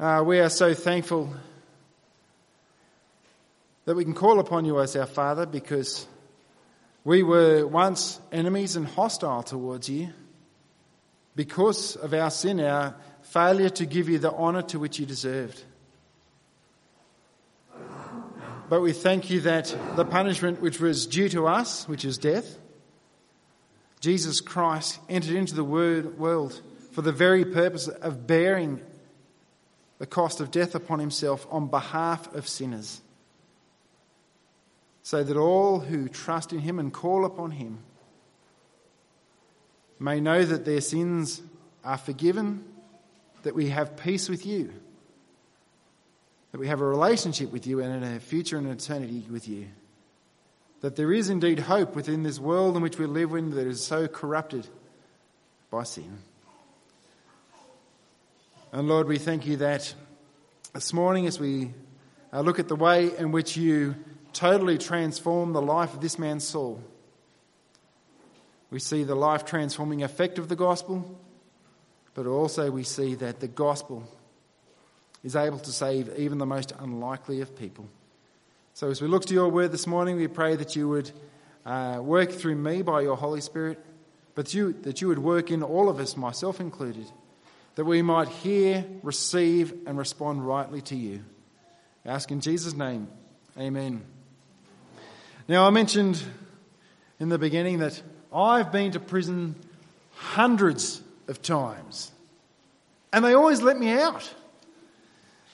Uh, we are so thankful that we can call upon you as our Father because we were once enemies and hostile towards you because of our sin, our failure to give you the honour to which you deserved. But we thank you that the punishment which was due to us, which is death, Jesus Christ entered into the world for the very purpose of bearing the cost of death upon himself on behalf of sinners, so that all who trust in him and call upon him may know that their sins are forgiven, that we have peace with you that we have a relationship with you and a future and eternity with you. That there is indeed hope within this world in which we live in that is so corrupted by sin. And Lord, we thank you that this morning, as we uh, look at the way in which you totally transform the life of this man Saul, we see the life transforming effect of the gospel, but also we see that the gospel is able to save even the most unlikely of people. So, as we look to your word this morning, we pray that you would uh, work through me by your Holy Spirit, but you, that you would work in all of us, myself included, that we might hear, receive, and respond rightly to you. I ask in Jesus' name, amen. Now, I mentioned in the beginning that I've been to prison hundreds of times, and they always let me out.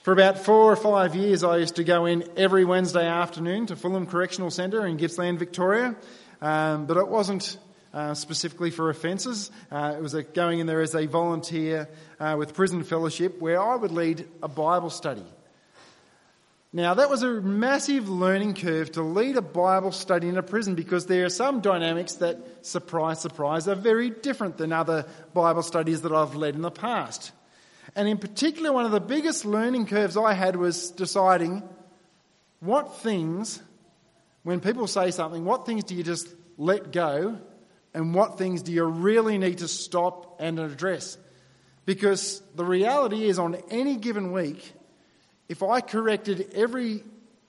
For about four or five years, I used to go in every Wednesday afternoon to Fulham Correctional Centre in Gippsland, Victoria, um, but it wasn't uh, specifically for offences. Uh, it was a, going in there as a volunteer uh, with Prison Fellowship where I would lead a Bible study. Now, that was a massive learning curve to lead a Bible study in a prison because there are some dynamics that, surprise, surprise, are very different than other Bible studies that I've led in the past. And in particular, one of the biggest learning curves I had was deciding what things, when people say something, what things do you just let go and what things do you really need to stop and address? Because the reality is, on any given week, if I corrected every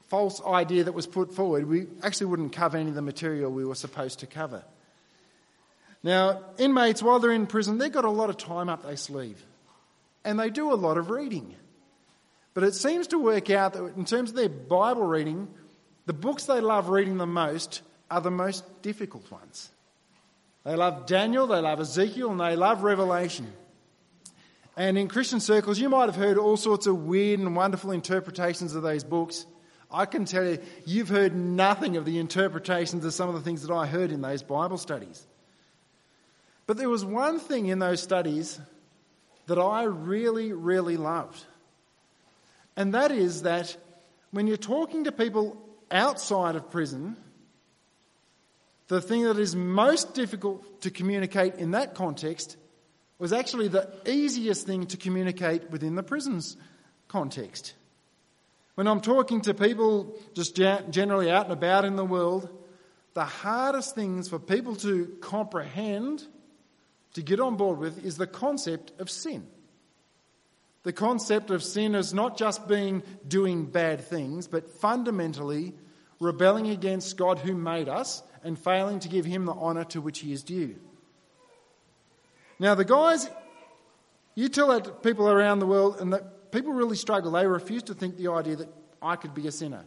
false idea that was put forward, we actually wouldn't cover any of the material we were supposed to cover. Now, inmates, while they're in prison, they've got a lot of time up their sleeve and they do a lot of reading. But it seems to work out that in terms of their Bible reading, the books they love reading the most are the most difficult ones. They love Daniel, they love Ezekiel, and they love Revelation. And in Christian circles, you might have heard all sorts of weird and wonderful interpretations of those books. I can tell you, you've heard nothing of the interpretations of some of the things that I heard in those Bible studies. But there was one thing in those studies that I really, really loved. And that is that when you're talking to people outside of prison, the thing that is most difficult to communicate in that context was actually the easiest thing to communicate within the prison's context. When I'm talking to people just generally out and about in the world, the hardest things for people to comprehend to get on board with is the concept of sin. The concept of sin is not just being doing bad things, but fundamentally rebelling against God who made us and failing to give him the honour to which he is due. Now, the guys, you tell that people around the world, and that people really struggle. They refuse to think the idea that I could be a sinner.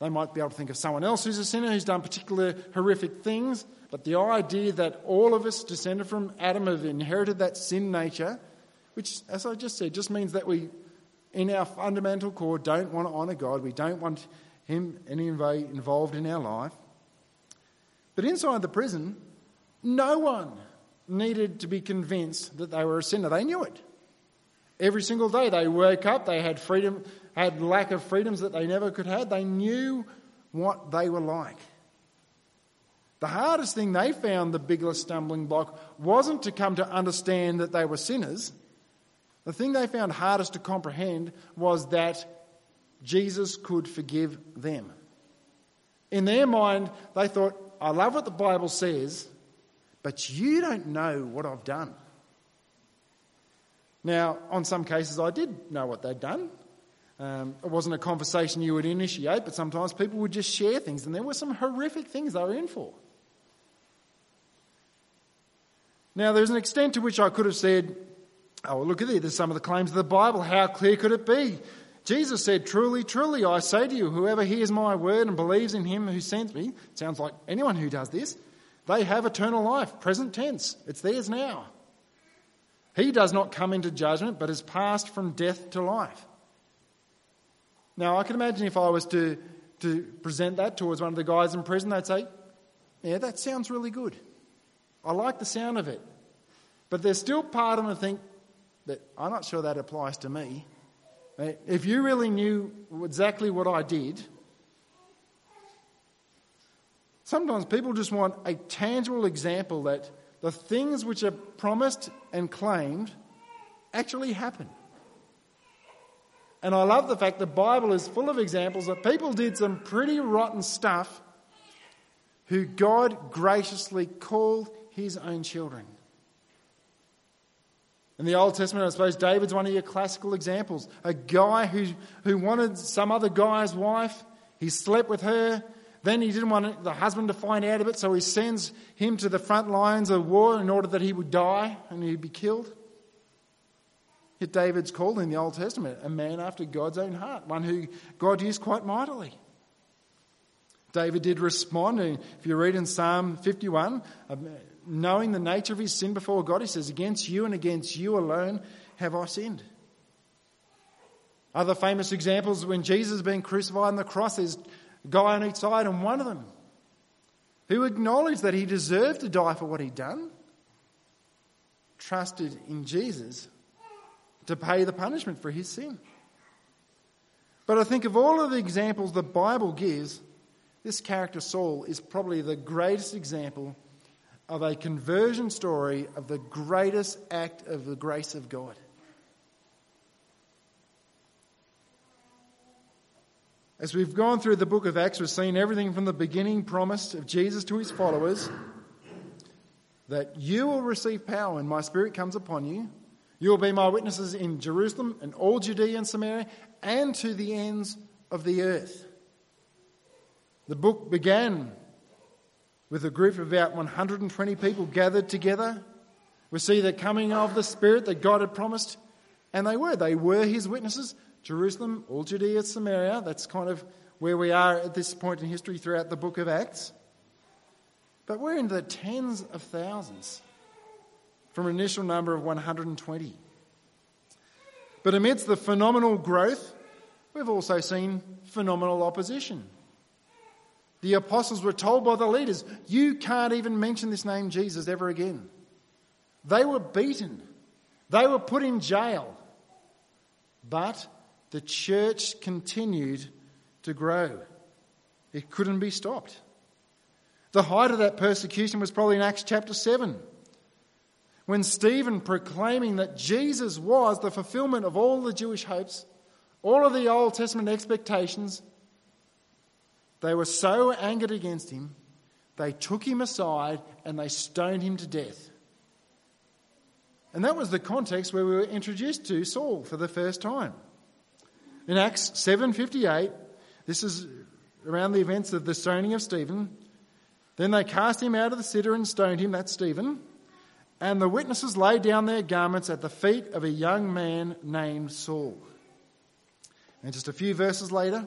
They might be able to think of someone else who's a sinner who's done particular horrific things, but the idea that all of us descended from Adam have inherited that sin nature, which, as I just said, just means that we, in our fundamental core, don't want to honour God. We don't want Him any way involved in our life. But inside the prison, no one needed to be convinced that they were a sinner. They knew it. Every single day they woke up, they had freedom, had lack of freedoms that they never could have. They knew what they were like. The hardest thing they found, the biggest stumbling block, wasn't to come to understand that they were sinners. The thing they found hardest to comprehend was that Jesus could forgive them. In their mind, they thought, I love what the Bible says, but you don't know what I've done. Now, on some cases, I did know what they'd done. Um, it wasn't a conversation you would initiate, but sometimes people would just share things, and there were some horrific things they were in for. Now, there's an extent to which I could have said, Oh, look at this, there's some of the claims of the Bible. How clear could it be? Jesus said, Truly, truly, I say to you, whoever hears my word and believes in him who sent me, sounds like anyone who does this, they have eternal life, present tense. It's theirs now. He does not come into judgment, but is passed from death to life. Now, I can imagine if I was to, to present that towards one of the guys in prison, they'd say, Yeah, that sounds really good. I like the sound of it. But there's still part of them think that I'm not sure that applies to me. If you really knew exactly what I did, sometimes people just want a tangible example that the things which are promised and claimed actually happen. And I love the fact the Bible is full of examples that people did some pretty rotten stuff who God graciously called his own children. In the Old Testament, I suppose David's one of your classical examples. A guy who, who wanted some other guy's wife, he slept with her, then he didn't want the husband to find out of it, so he sends him to the front lines of war in order that he would die and he'd be killed. Yet David's called in the Old Testament a man after God's own heart, one who God used quite mightily. David did respond, and if you read in Psalm 51, knowing the nature of his sin before God, he says, Against you and against you alone have I sinned. Other famous examples when Jesus is being crucified on the cross, there's a guy on each side, and one of them who acknowledged that he deserved to die for what he'd done, trusted in Jesus to pay the punishment for his sin. But I think of all of the examples the Bible gives, this character Saul is probably the greatest example of a conversion story of the greatest act of the grace of God. As we've gone through the book of Acts, we've seen everything from the beginning promised of Jesus to his followers that you will receive power when my spirit comes upon you. You will be my witnesses in Jerusalem and all Judea and Samaria and to the ends of the earth. The book began with a group of about 120 people gathered together. We see the coming of the Spirit that God had promised, and they were. They were his witnesses. Jerusalem, all Judea, Samaria. That's kind of where we are at this point in history throughout the book of Acts. But we're in the tens of thousands from an initial number of 120. But amidst the phenomenal growth, we've also seen phenomenal opposition. The apostles were told by the leaders, You can't even mention this name Jesus ever again. They were beaten, they were put in jail. But the church continued to grow, it couldn't be stopped. The height of that persecution was probably in Acts chapter 7 when Stephen, proclaiming that Jesus was the fulfillment of all the Jewish hopes, all of the Old Testament expectations, they were so angered against him, they took him aside and they stoned him to death. And that was the context where we were introduced to Saul for the first time. In Acts 7:58, this is around the events of the stoning of Stephen. Then they cast him out of the city and stoned him, that's Stephen. And the witnesses laid down their garments at the feet of a young man named Saul. And just a few verses later,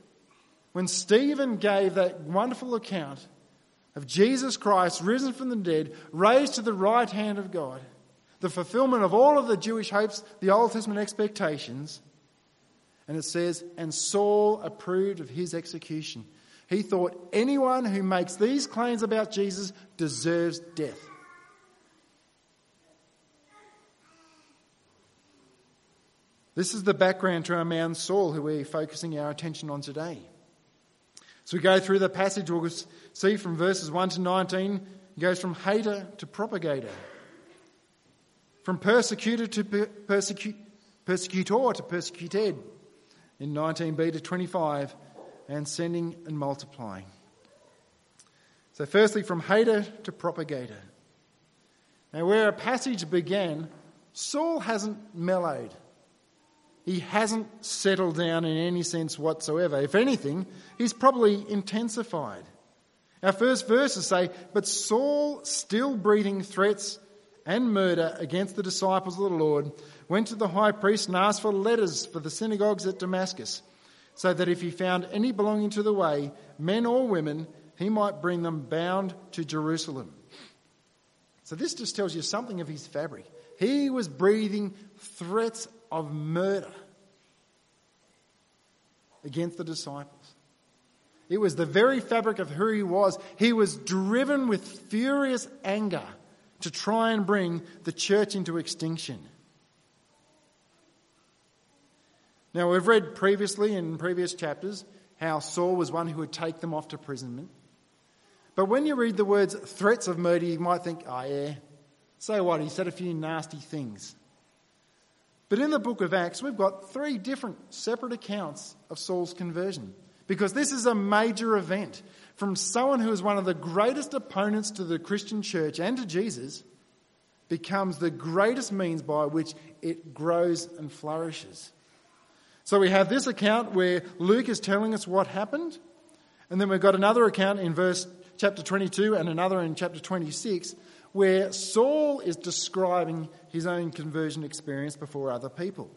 when Stephen gave that wonderful account of Jesus Christ risen from the dead, raised to the right hand of God, the fulfillment of all of the Jewish hopes, the Old Testament expectations, and it says, and Saul approved of his execution. He thought anyone who makes these claims about Jesus deserves death. This is the background to our man Saul, who we're focusing our attention on today. So we go through the passage, we'll see from verses 1 to 19, he goes from hater to propagator, from persecutor to per- persecu- persecutor to persecuted in 19b to 25, and sending and multiplying. So, firstly, from hater to propagator. Now, where a passage began, Saul hasn't mellowed. He hasn't settled down in any sense whatsoever. If anything, he's probably intensified. Our first verses say, But Saul, still breathing threats and murder against the disciples of the Lord, went to the high priest and asked for letters for the synagogues at Damascus, so that if he found any belonging to the way, men or women, he might bring them bound to Jerusalem. So this just tells you something of his fabric. He was breathing threats of murder against the disciples. It was the very fabric of who he was. He was driven with furious anger to try and bring the church into extinction. Now, we've read previously in previous chapters how Saul was one who would take them off to imprisonment. But when you read the words threats of murder, you might think, oh, yeah, so what? He said a few nasty things. But in the book of Acts, we've got three different separate accounts of Saul's conversion because this is a major event from someone who is one of the greatest opponents to the Christian church and to Jesus becomes the greatest means by which it grows and flourishes. So we have this account where Luke is telling us what happened, and then we've got another account in verse chapter 22 and another in chapter 26 where Saul is describing his own conversion experience before other people.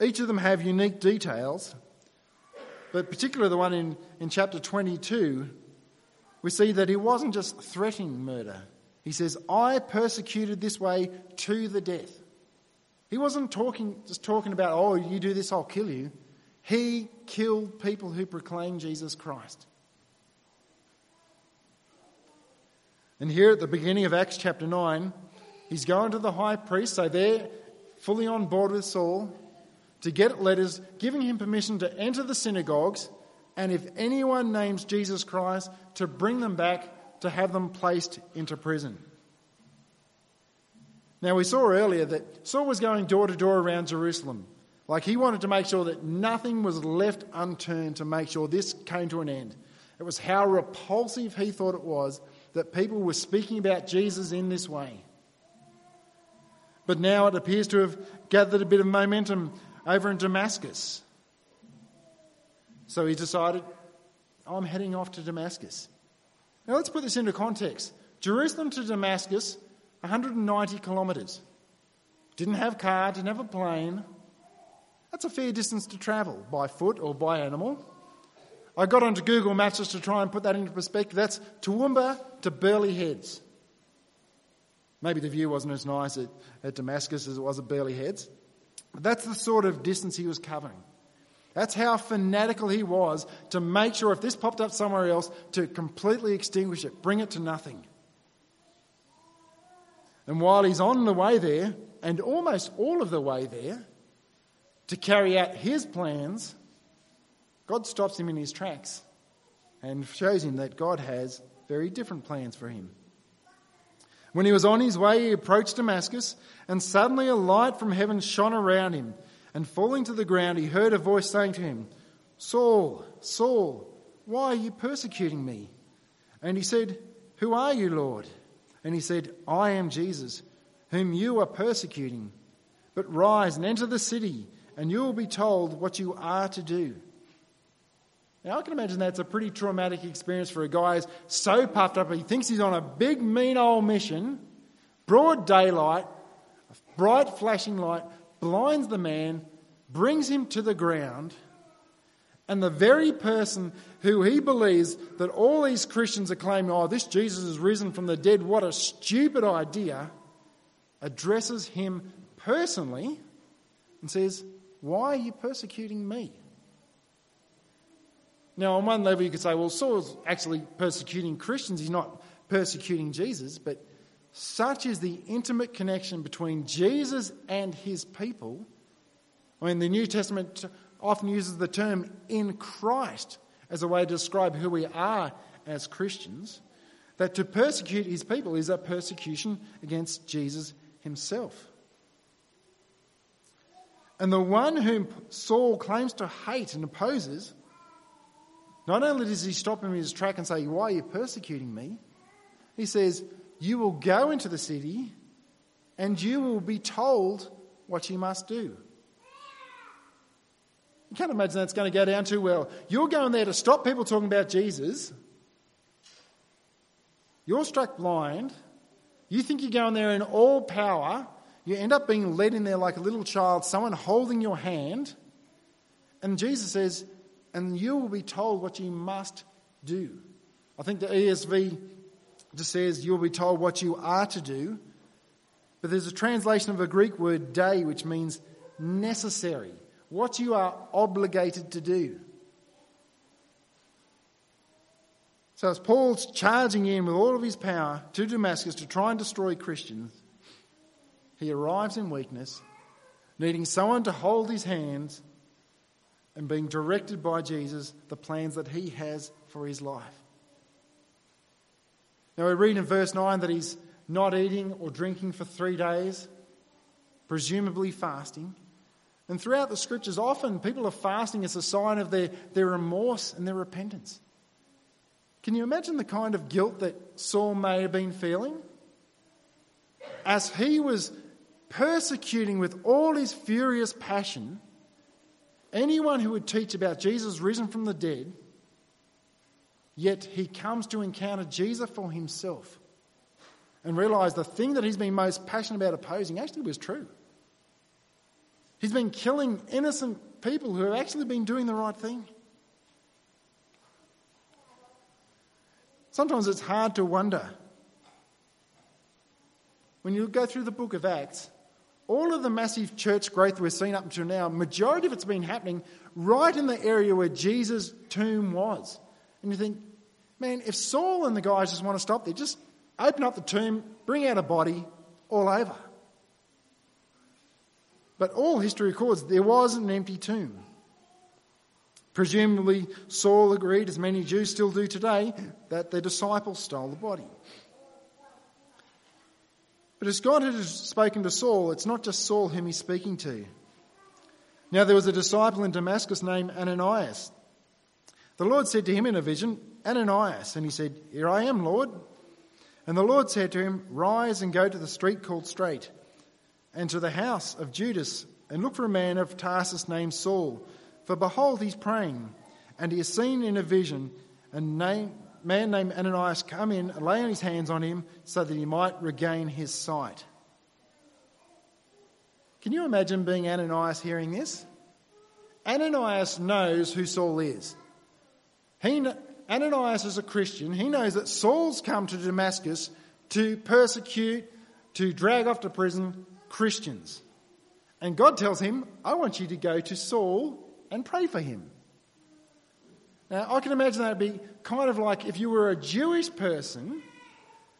Each of them have unique details, but particularly the one in, in chapter 22, we see that he wasn't just threatening murder. He says, I persecuted this way to the death. He wasn't talking, just talking about, oh, you do this, I'll kill you. He killed people who proclaimed Jesus Christ. And here at the beginning of Acts chapter 9, he's going to the high priest, so they're fully on board with Saul, to get letters giving him permission to enter the synagogues, and if anyone names Jesus Christ, to bring them back to have them placed into prison. Now, we saw earlier that Saul was going door to door around Jerusalem. Like he wanted to make sure that nothing was left unturned to make sure this came to an end. It was how repulsive he thought it was that people were speaking about Jesus in this way. But now it appears to have gathered a bit of momentum over in Damascus. So he decided, I'm heading off to Damascus. Now let's put this into context. Jerusalem to Damascus, 190 kilometres. Didn't have car, didn't have a plane. That's a fair distance to travel by foot or by animal. I got onto Google Maps just to try and put that into perspective. That's Toowoomba to Burleigh Heads. Maybe the view wasn't as nice at, at Damascus as it was at Burleigh Heads. But that's the sort of distance he was covering. That's how fanatical he was to make sure if this popped up somewhere else, to completely extinguish it, bring it to nothing. And while he's on the way there, and almost all of the way there, to carry out his plans, God stops him in his tracks and shows him that God has very different plans for him. When he was on his way, he approached Damascus, and suddenly a light from heaven shone around him. And falling to the ground, he heard a voice saying to him, Saul, Saul, why are you persecuting me? And he said, Who are you, Lord? And he said, I am Jesus, whom you are persecuting. But rise and enter the city, and you will be told what you are to do. Now, I can imagine that's a pretty traumatic experience for a guy who's so puffed up, he thinks he's on a big, mean old mission, broad daylight, a bright flashing light, blinds the man, brings him to the ground, and the very person who he believes that all these Christians are claiming, oh, this Jesus is risen from the dead, what a stupid idea, addresses him personally and says, Why are you persecuting me? Now, on one level, you could say, well, Saul's actually persecuting Christians, he's not persecuting Jesus, but such is the intimate connection between Jesus and his people. I mean, the New Testament often uses the term in Christ as a way to describe who we are as Christians. That to persecute his people is a persecution against Jesus himself. And the one whom Saul claims to hate and opposes, not only does he stop him in his track and say, Why are you persecuting me? He says, You will go into the city and you will be told what you must do. You can't imagine that's going to go down too well. You're going there to stop people talking about Jesus. You're struck blind. You think you're going there in all power, you end up being led in there like a little child, someone holding your hand. And Jesus says, and you will be told what you must do. I think the ESV just says you'll be told what you are to do. But there's a translation of a Greek word dei, which means necessary, what you are obligated to do. So as Paul's charging in with all of his power to Damascus to try and destroy Christians, he arrives in weakness, needing someone to hold his hands and being directed by Jesus the plans that he has for his life. Now we read in verse 9 that he's not eating or drinking for three days, presumably fasting. And throughout the scriptures, often people are fasting as a sign of their, their remorse and their repentance. Can you imagine the kind of guilt that Saul may have been feeling? As he was persecuting with all his furious passion anyone who would teach about Jesus risen from the dead, yet he comes to encounter Jesus for himself and realize the thing that he's been most passionate about opposing actually was true. He's been killing innocent people who have actually been doing the right thing. Sometimes it's hard to wonder. When you go through the book of Acts, all of the massive church growth we've seen up until now, majority of it's been happening right in the area where Jesus' tomb was. And you think, man, if Saul and the guys just want to stop there, just open up the tomb, bring out a body, all over. But all history records there was an empty tomb. Presumably, Saul agreed, as many Jews still do today, that the disciples stole the body. But as God had spoken to Saul, it's not just Saul whom he's speaking to. Now there was a disciple in Damascus named Ananias. The Lord said to him in a vision, Ananias. And he said, Here I am, Lord. And the Lord said to him, Rise and go to the street called Straight, and to the house of Judas, and look for a man of Tarsus named Saul. For behold, he's praying, and he has seen in a vision a name, man named Ananias come in and lay his hands on him so that he might regain his sight. Can you imagine being Ananias hearing this? Ananias knows who Saul is. He, Ananias is a Christian. He knows that Saul's come to Damascus to persecute, to drag off to prison Christians. And God tells him, I want you to go to Saul and pray for him. Now, I can imagine that would be kind of like if you were a Jewish person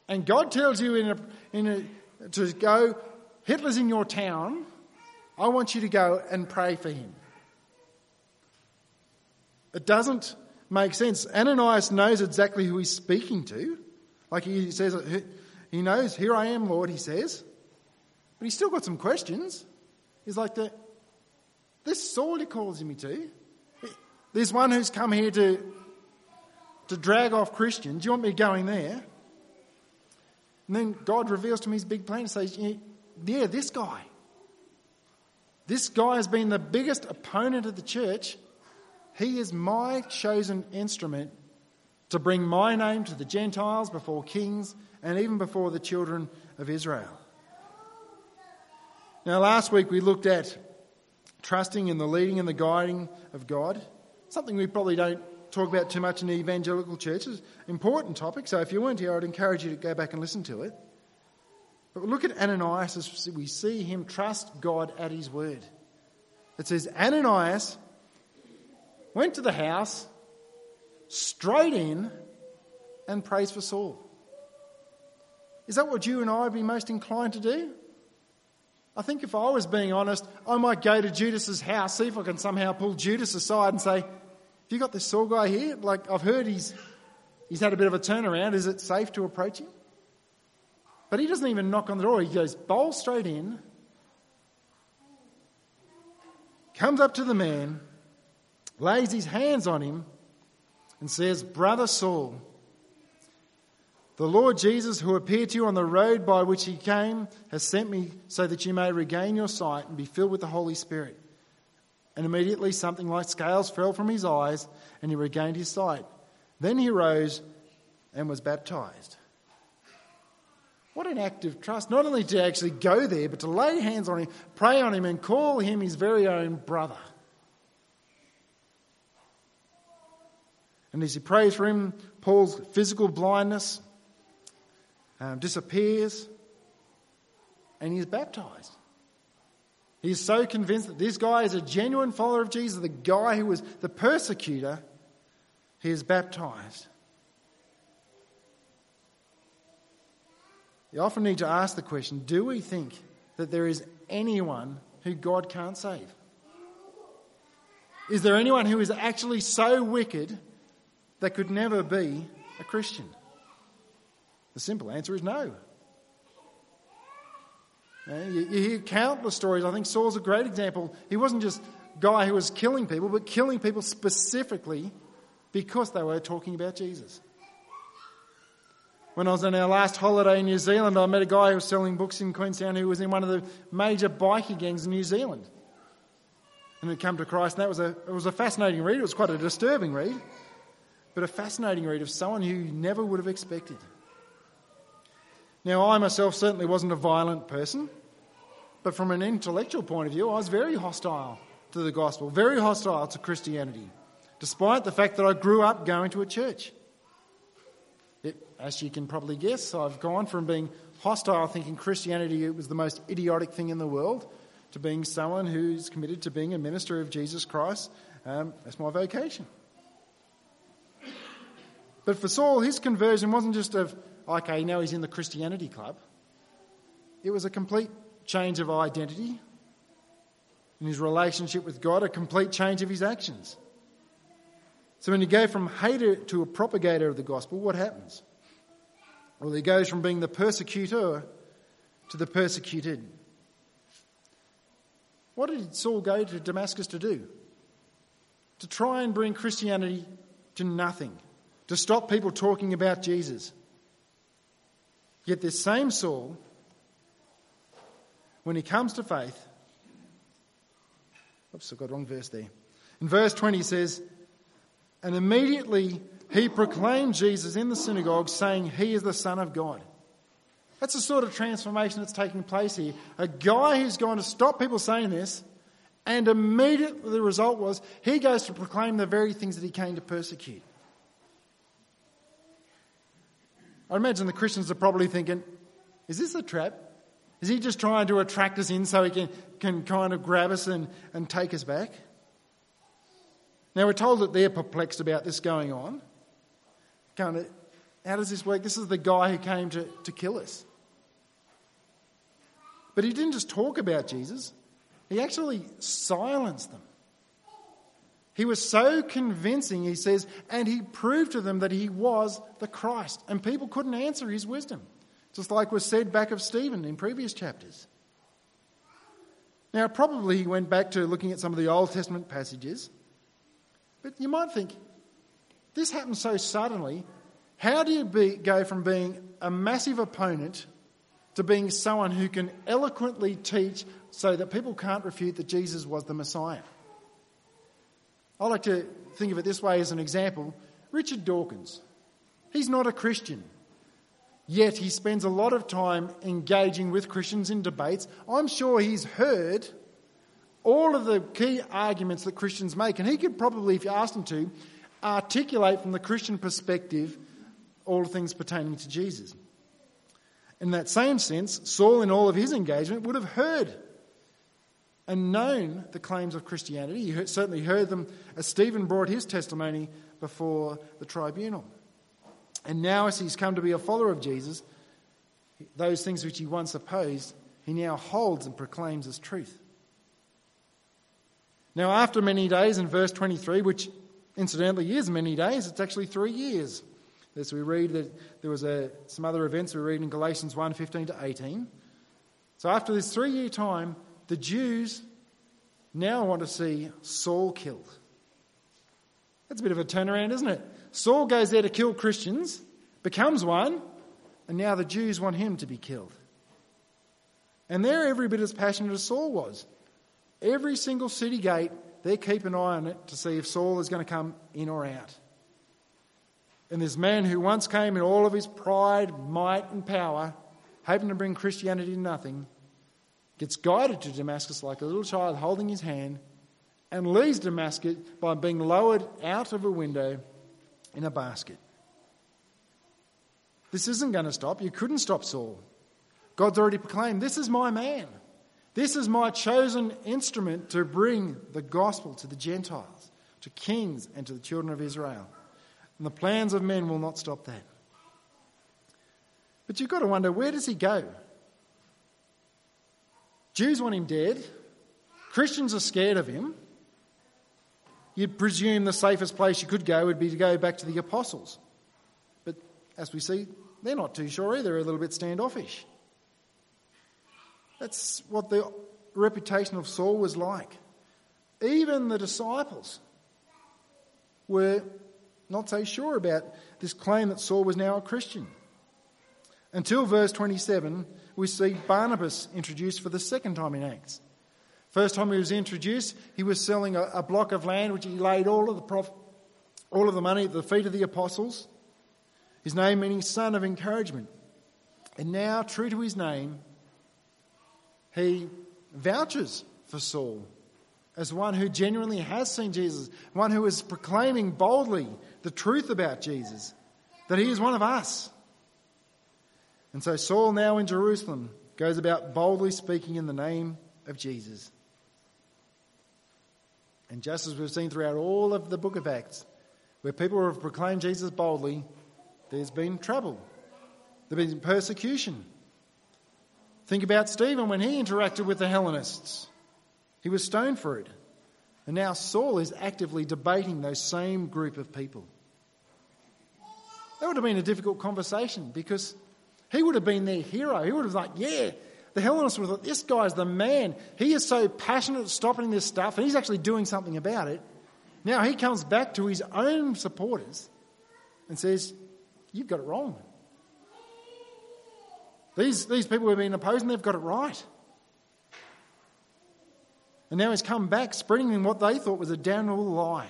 and God tells you in a, in a, to go, Hitler's in your town, I want you to go and pray for him. It doesn't make sense. Ananias knows exactly who he's speaking to. Like he says, he knows, Here I am, Lord, he says. But he's still got some questions. He's like, the, This Saul he calls me to, there's one who's come here to, to drag off Christians. Do you want me going there? And then God reveals to me his big plan and says, Yeah, this guy. This guy has been the biggest opponent of the church. He is my chosen instrument to bring my name to the Gentiles before kings and even before the children of Israel. Now, last week we looked at trusting in the leading and the guiding of God. Something we probably don't talk about too much in the evangelical churches. Important topic, so if you weren't here, I'd encourage you to go back and listen to it. But look at Ananias as we see him trust God at his word. It says, Ananias went to the house, straight in, and prays for Saul. Is that what you and I would be most inclined to do? I think if I was being honest, I might go to Judas's house, see if I can somehow pull Judas aside and say, you got this Saul guy here? Like, I've heard he's, he's had a bit of a turnaround. Is it safe to approach him? But he doesn't even knock on the door. He goes bowl straight in, comes up to the man, lays his hands on him, and says, Brother Saul, the Lord Jesus, who appeared to you on the road by which he came, has sent me so that you may regain your sight and be filled with the Holy Spirit. And immediately something like scales fell from his eyes, and he regained his sight. Then he rose and was baptized. What an act of trust. Not only to actually go there, but to lay hands on him, pray on him, and call him his very own brother. And as he prays for him, Paul's physical blindness um, disappears and he's baptized. He's so convinced that this guy is a genuine follower of Jesus, the guy who was the persecutor, he is baptized. You often need to ask the question do we think that there is anyone who God can't save? Is there anyone who is actually so wicked that could never be a Christian? The simple answer is no. Eh, you, hear countless stories. I think Saul's a great example. He wasn't just a guy who was killing people, but killing people specifically because they were talking about Jesus. When I was on our last holiday in New Zealand, I met a guy who was selling books in Queenstown who was in one of the major bikie gangs in New Zealand. And had come to Christ, and that was a, it was a fascinating read. It was quite a disturbing read, but a fascinating read of someone who you never would have expected. Now, I myself certainly wasn't a violent person, but from an intellectual point of view, I was very hostile to the gospel, very hostile to Christianity, despite the fact that I grew up going to a church. It, as you can probably guess, I've gone from being hostile, thinking Christianity was the most idiotic thing in the world, to being someone who's committed to being a minister of Jesus Christ. Um, that's my vocation. But for Saul, his conversion wasn't just of okay, now he's in the Christianity club. It was a complete change of identity in his relationship with God, a complete change of his actions. So when you go from hater to a propagator of the gospel, what happens? Well, he goes from being the persecutor to the persecuted. What did Saul go to Damascus to do? To try and bring Christianity to nothing, to stop people talking about Jesus. Yet this same Saul, when he comes to faith, oops, I got the wrong verse there. In verse 20 he says, And immediately he proclaimed Jesus in the synagogue, saying, He is the Son of God. That's the sort of transformation that's taking place here. A guy who's going to stop people saying this, and immediately the result was he goes to proclaim the very things that he came to persecute. I imagine the Christians are probably thinking, is this a trap? Is he just trying to attract us in so he can, can kind of grab us and, and take us back? Now, we're told that they're perplexed about this going on. Kind of, how does this work? This is the guy who came to, to kill us. But he didn't just talk about Jesus, he actually silenced them. He was so convincing, he says, and he proved to them that he was the Christ. And people couldn't answer his wisdom, just like was said back of Stephen in previous chapters. Now, probably he went back to looking at some of the Old Testament passages, but you might think, this happened so suddenly. How do you be, go from being a massive opponent to being someone who can eloquently teach so that people can't refute that Jesus was the Messiah? I like to think of it this way as an example. Richard Dawkins, he's not a Christian, yet he spends a lot of time engaging with Christians in debates. I'm sure he's heard all of the key arguments that Christians make, and he could probably, if you asked him to, articulate from the Christian perspective all things pertaining to Jesus. In that same sense, Saul, in all of his engagement, would have heard and known the claims of Christianity. He certainly heard them as Stephen brought his testimony before the tribunal. And now, as he's come to be a follower of Jesus, those things which he once opposed, he now holds and proclaims as truth. Now, after many days, in verse 23, which incidentally is many days, it's actually three years. As we read that there was a, some other events we read in Galatians 1 15 to 18. So, after this three year time, the Jews now want to see Saul killed. That's a bit of a turnaround, isn't it? Saul goes there to kill Christians, becomes one, and now the Jews want him to be killed. And they're every bit as passionate as Saul was. Every single city gate, they keep an eye on it to see if Saul is going to come in or out. And this man who once came in all of his pride, might, and power, hoping to bring Christianity to nothing, gets guided to Damascus like a little child holding his hand and leaves Damascus by being lowered out of a window in a basket. This isn't going to stop. You couldn't stop Saul. God's already proclaimed, This is my man. This is my chosen instrument to bring the gospel to the Gentiles, to kings, and to the children of Israel. And the plans of men will not stop that. But you've got to wonder where does he go? Jews want him dead. Christians are scared of him. You'd presume the safest place you could go would be to go back to the apostles. But as we see, they're not too sure either, a little bit standoffish. That's what the reputation of Saul was like. Even the disciples were not so sure about this claim that Saul was now a Christian. Until verse 27, we see Barnabas introduced for the second time in Acts. First time he was introduced, he was selling a, a block of land which he laid all of the prof, all of the money at the feet of the apostles. His name meaning son of encouragement. And now, true to his name, he vouches for Saul as one who genuinely has seen Jesus, one who is proclaiming boldly the truth about Jesus, that he is one of us. And so Saul, now in Jerusalem, goes about boldly speaking in the name of Jesus. And just as we've seen throughout all of the book of Acts, where people have proclaimed Jesus boldly, there's been trouble, there's been persecution. Think about Stephen when he interacted with the Hellenists. He was stoned for it. And now Saul is actively debating those same group of people. That would have been a difficult conversation because he would have been their hero. He would have been like, yeah, the Hellenists would have thought, this guy's the man. He is so passionate at stopping this stuff, and he's actually doing something about it. Now he comes back to his own supporters and says, You've got it wrong. These, these people who have been opposing, they've got it right. And now he's come back spreading what they thought was a damnable lie.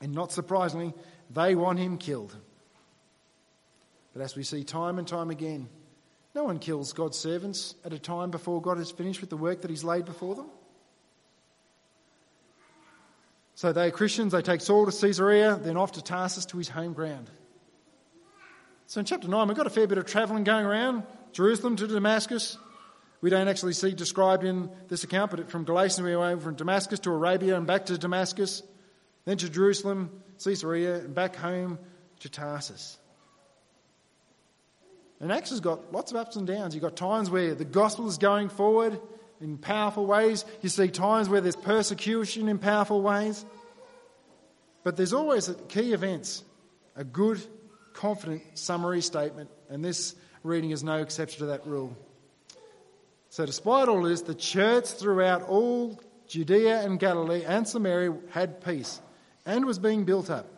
And not surprisingly, they want him killed. But as we see time and time again, no one kills God's servants at a time before God has finished with the work that He's laid before them. So they are Christians, they take Saul to Caesarea, then off to Tarsus to his home ground. So in chapter 9, we've got a fair bit of travelling going around Jerusalem to Damascus. We don't actually see described in this account, but from Galatians we went from Damascus to Arabia and back to Damascus, then to Jerusalem, Caesarea, and back home to Tarsus. And Acts has got lots of ups and downs. You've got times where the gospel is going forward in powerful ways. You see times where there's persecution in powerful ways. But there's always key events, a good, confident summary statement. And this reading is no exception to that rule. So, despite all this, the church throughout all Judea and Galilee and Samaria had peace and was being built up.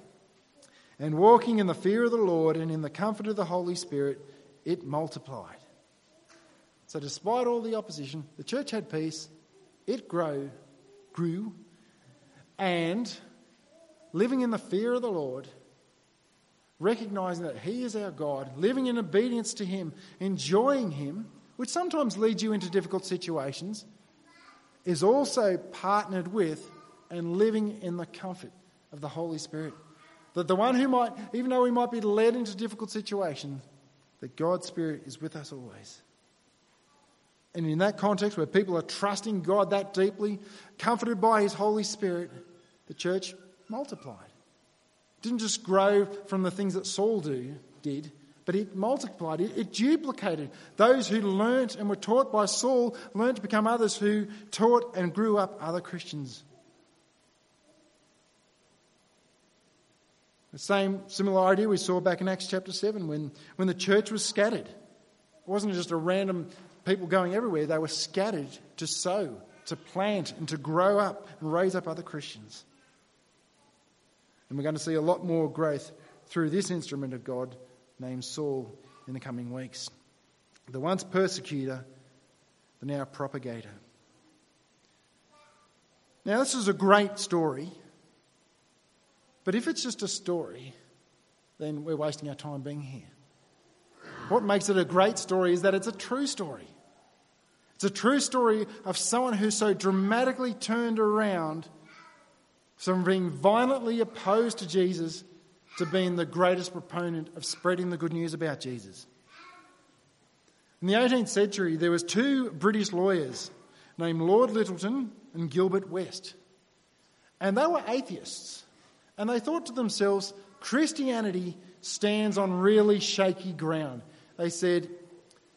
And walking in the fear of the Lord and in the comfort of the Holy Spirit, it multiplied. So, despite all the opposition, the church had peace, it grew, grew, and living in the fear of the Lord, recognizing that He is our God, living in obedience to Him, enjoying Him, which sometimes leads you into difficult situations, is also partnered with and living in the comfort of the Holy Spirit. That the one who might, even though we might be led into difficult situations, that God's Spirit is with us always. And in that context, where people are trusting God that deeply, comforted by His Holy Spirit, the church multiplied. It didn't just grow from the things that Saul do, did, but it multiplied, it, it duplicated. Those who learnt and were taught by Saul learnt to become others who taught and grew up other Christians. The same similar idea we saw back in Acts chapter 7 when, when the church was scattered. It wasn't just a random people going everywhere, they were scattered to sow, to plant, and to grow up and raise up other Christians. And we're going to see a lot more growth through this instrument of God named Saul in the coming weeks. The once persecutor, the now propagator. Now, this is a great story, but if it's just a story, then we're wasting our time being here. What makes it a great story is that it's a true story. It's a true story of someone who so dramatically turned around from being violently opposed to Jesus to being the greatest proponent of spreading the good news about Jesus. In the 18th century, there was two British lawyers named Lord Lyttelton and Gilbert West. And they were atheists. And they thought to themselves, Christianity stands on really shaky ground. They said,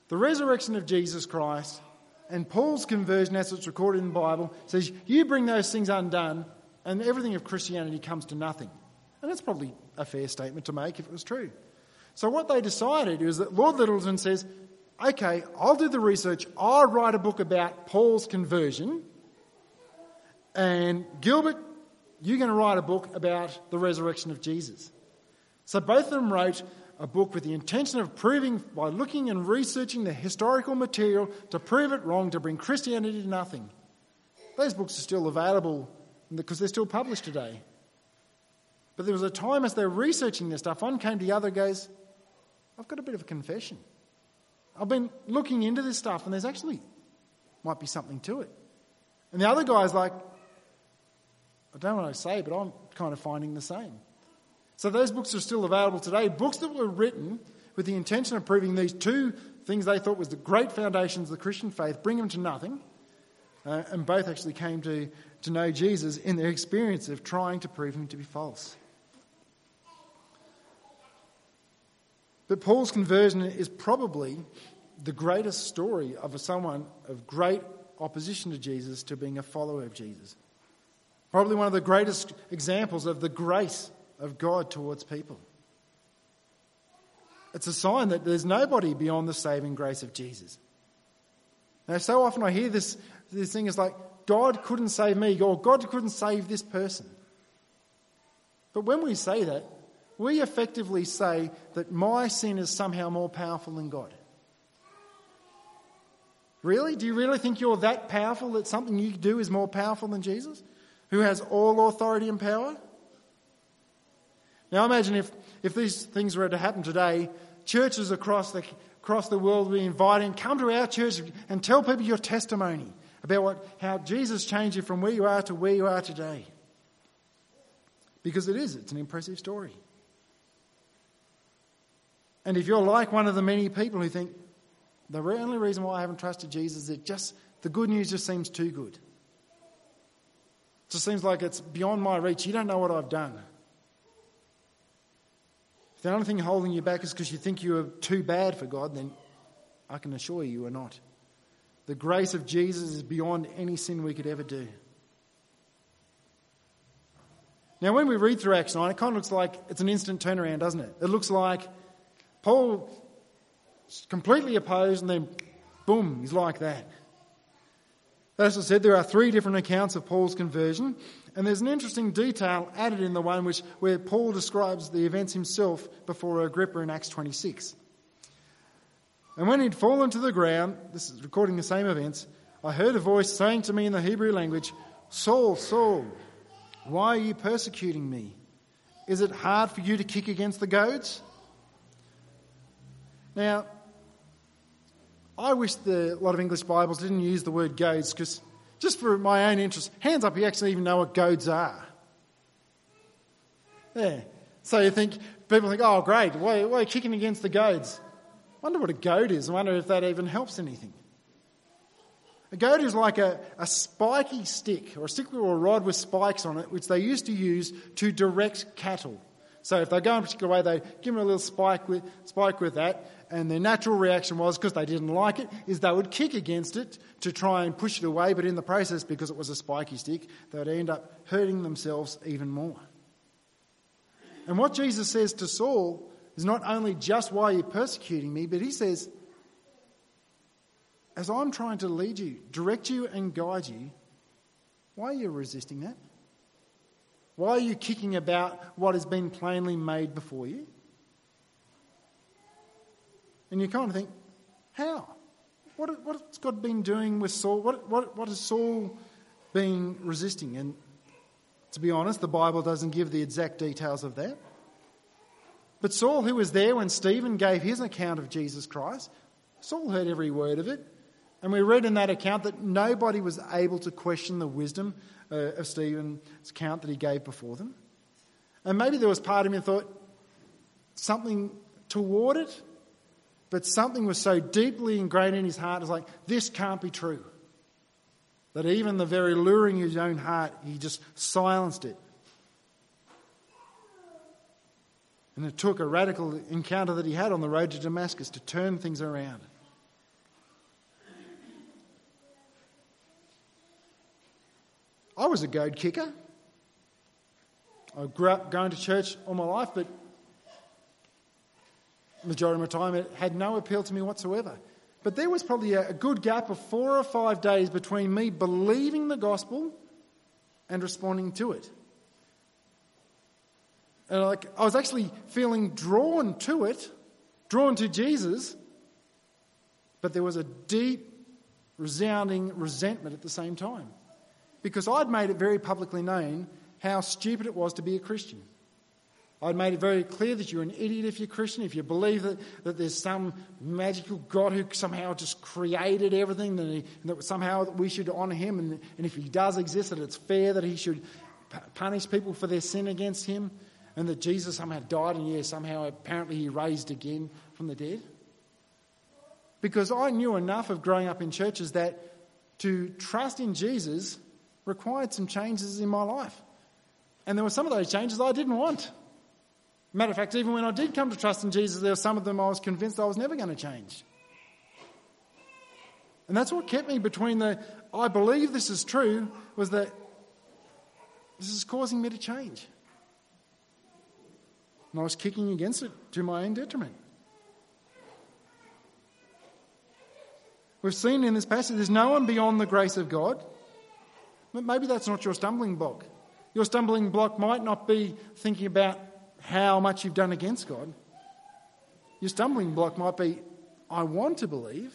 the resurrection of Jesus Christ and Paul's conversion, as it's recorded in the Bible, says, you bring those things undone, and everything of Christianity comes to nothing. And that's probably a fair statement to make if it was true. So, what they decided is that Lord Lyttelton says, okay, I'll do the research, I'll write a book about Paul's conversion, and Gilbert, you're going to write a book about the resurrection of Jesus. So, both of them wrote a book with the intention of proving, by looking and researching the historical material, to prove it wrong, to bring Christianity to nothing. Those books are still available because they're still published today. But there was a time as they were researching this stuff, one came to the other and goes, I've got a bit of a confession. I've been looking into this stuff and there's actually might be something to it. And the other guy's like, I don't want to say, but I'm kind of finding the same. So those books are still available today. Books that were written with the intention of proving these two things they thought was the great foundations of the Christian faith, bring them to nothing. Uh, and both actually came to, to know Jesus in their experience of trying to prove him to be false. But Paul's conversion is probably the greatest story of someone of great opposition to Jesus to being a follower of Jesus. Probably one of the greatest examples of the grace of God towards people. It's a sign that there's nobody beyond the saving grace of Jesus. Now, so often I hear this, this thing is like, God couldn't save me, or God couldn't save this person. But when we say that, we effectively say that my sin is somehow more powerful than God. Really? Do you really think you're that powerful that something you do is more powerful than Jesus, who has all authority and power? Now imagine if, if these things were to happen today, churches across the, across the world would be inviting, come to our church and tell people your testimony about what, how Jesus changed you from where you are to where you are today. Because it is, it's an impressive story. And if you're like one of the many people who think, the only reason why I haven't trusted Jesus is that just the good news just seems too good. It just seems like it's beyond my reach. You don't know what I've done. If the only thing holding you back is because you think you are too bad for God, then I can assure you you are not. The grace of Jesus is beyond any sin we could ever do. Now, when we read through Acts 9, it kind of looks like it's an instant turnaround, doesn't it? It looks like Paul completely opposed, and then boom, he's like that. As I said, there are three different accounts of Paul's conversion, and there's an interesting detail added in the one which, where Paul describes the events himself before Agrippa in Acts 26. And when he'd fallen to the ground, this is recording the same events, I heard a voice saying to me in the Hebrew language, Saul, Saul, why are you persecuting me? Is it hard for you to kick against the goads? Now, I wish the, a lot of English Bibles didn't use the word goads because, just for my own interest, hands up, you actually even know what goads are. Yeah. So you think, people think, oh, great, why, why are you kicking against the goads? I wonder what a goad is. I wonder if that even helps anything. A goad is like a, a spiky stick, or a stick or a rod with spikes on it, which they used to use to direct cattle. So if they go in a particular way, they give them a little spike with, spike with that, and their natural reaction was, because they didn't like it, is they would kick against it to try and push it away, but in the process, because it was a spiky stick, they would end up hurting themselves even more. And what Jesus says to Saul is not only just why are you're persecuting me, but he says, as I'm trying to lead you, direct you, and guide you, why are you resisting that? Why are you kicking about what has been plainly made before you? And you kind of think, how? What, what's God been doing with Saul? What, what, what has Saul been resisting? And to be honest, the Bible doesn't give the exact details of that. But Saul, who was there when Stephen gave his account of Jesus Christ, Saul heard every word of it. And we read in that account that nobody was able to question the wisdom uh, of Stephen's account that he gave before them. And maybe there was part of me that thought something toward it, but something was so deeply ingrained in his heart, it's like, this can't be true. That even the very luring of his own heart, he just silenced it. And it took a radical encounter that he had on the road to Damascus to turn things around. I was a goad kicker. I grew up going to church all my life, but majority of my time it had no appeal to me whatsoever. But there was probably a, good gap of four or five days between me believing the gospel and responding to it. And like I was actually feeling drawn to it, drawn to Jesus, but there was a deep, resounding resentment at the same time because I'd made it very publicly known how stupid it was to be a Christian. I'd made it very clear that you're an idiot if you're Christian, if you believe that, that there's some magical God who somehow just created everything, and that somehow we should honour him, and, and if he does exist, that it's fair that he should punish people for their sin against him, and that Jesus somehow died, and yeah, somehow apparently he raised again from the dead. Because I knew enough of growing up in churches that to trust in Jesus required some changes in my life. And there were some of those changes I didn't want. Matter of fact, even when I did come to trust in Jesus, there were some of them I was convinced I was never going to change. And that's what kept me between the I believe this is true was that this is causing me to change. And I was kicking against it to my own detriment. We've seen in this passage there's no one beyond the grace of God. But maybe that's not your stumbling block. Your stumbling block might not be thinking about how much you've done against God. Your stumbling block might be, I want to believe,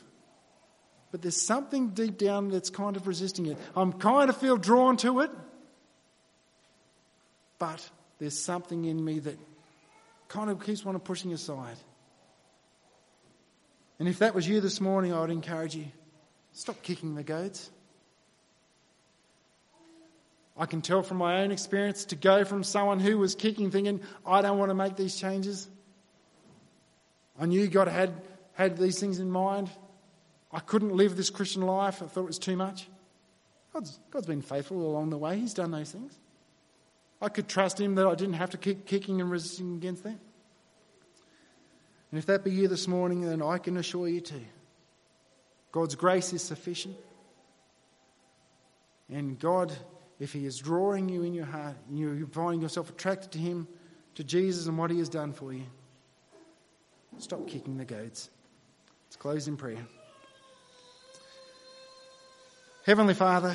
but there's something deep down that's kind of resisting it. I'm kind of feel drawn to it, but there's something in me that kind of keeps wanting pushing aside. And if that was you this morning, I would encourage you stop kicking the goads. I can tell from my own experience to go from someone who was kicking, thinking, I don't want to make these changes. I knew God had, had these things in mind. I couldn't live this Christian life. I thought it was too much. God's, God's been faithful along the way. He's done those things. I could trust Him that I didn't have to keep kicking and resisting against that. And if that be you this morning, then I can assure you too. God's grace is sufficient. And God if He is drawing you in your heart and you're finding yourself attracted to Him, to Jesus and what He has done for you, stop kicking the goads. Let's close in prayer. Heavenly Father,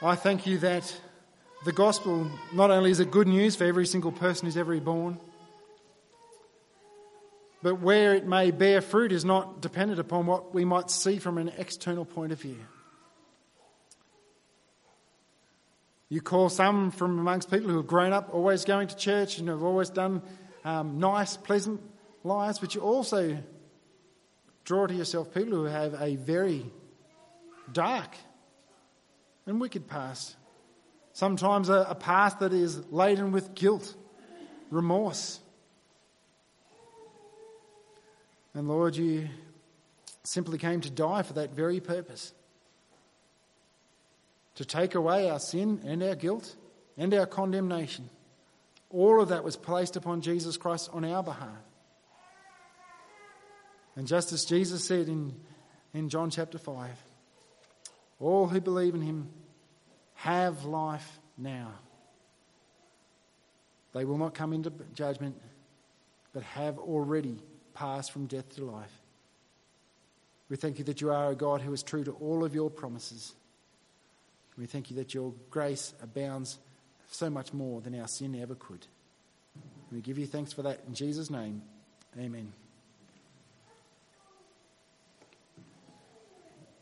I thank you that the gospel not only is it good news for every single person who's ever born, but where it may bear fruit is not dependent upon what we might see from an external point of view. You call some from amongst people who have grown up always going to church and have always done um, nice, pleasant lives, but you also draw to yourself people who have a very dark and wicked past. Sometimes a, a past that is laden with guilt, remorse, And Lord, you simply came to die for that very purpose. to take away our sin and our guilt and our condemnation. All of that was placed upon Jesus Christ on our behalf. And just as Jesus said in, in John chapter 5, all who believe in him have life now. They will not come into judgment, but have already passed from death to life. We thank you that you are a God who is true to all of your promises. We thank you that your grace abounds so much more than our sin ever could. We give you thanks for that in Jesus' name. Amen.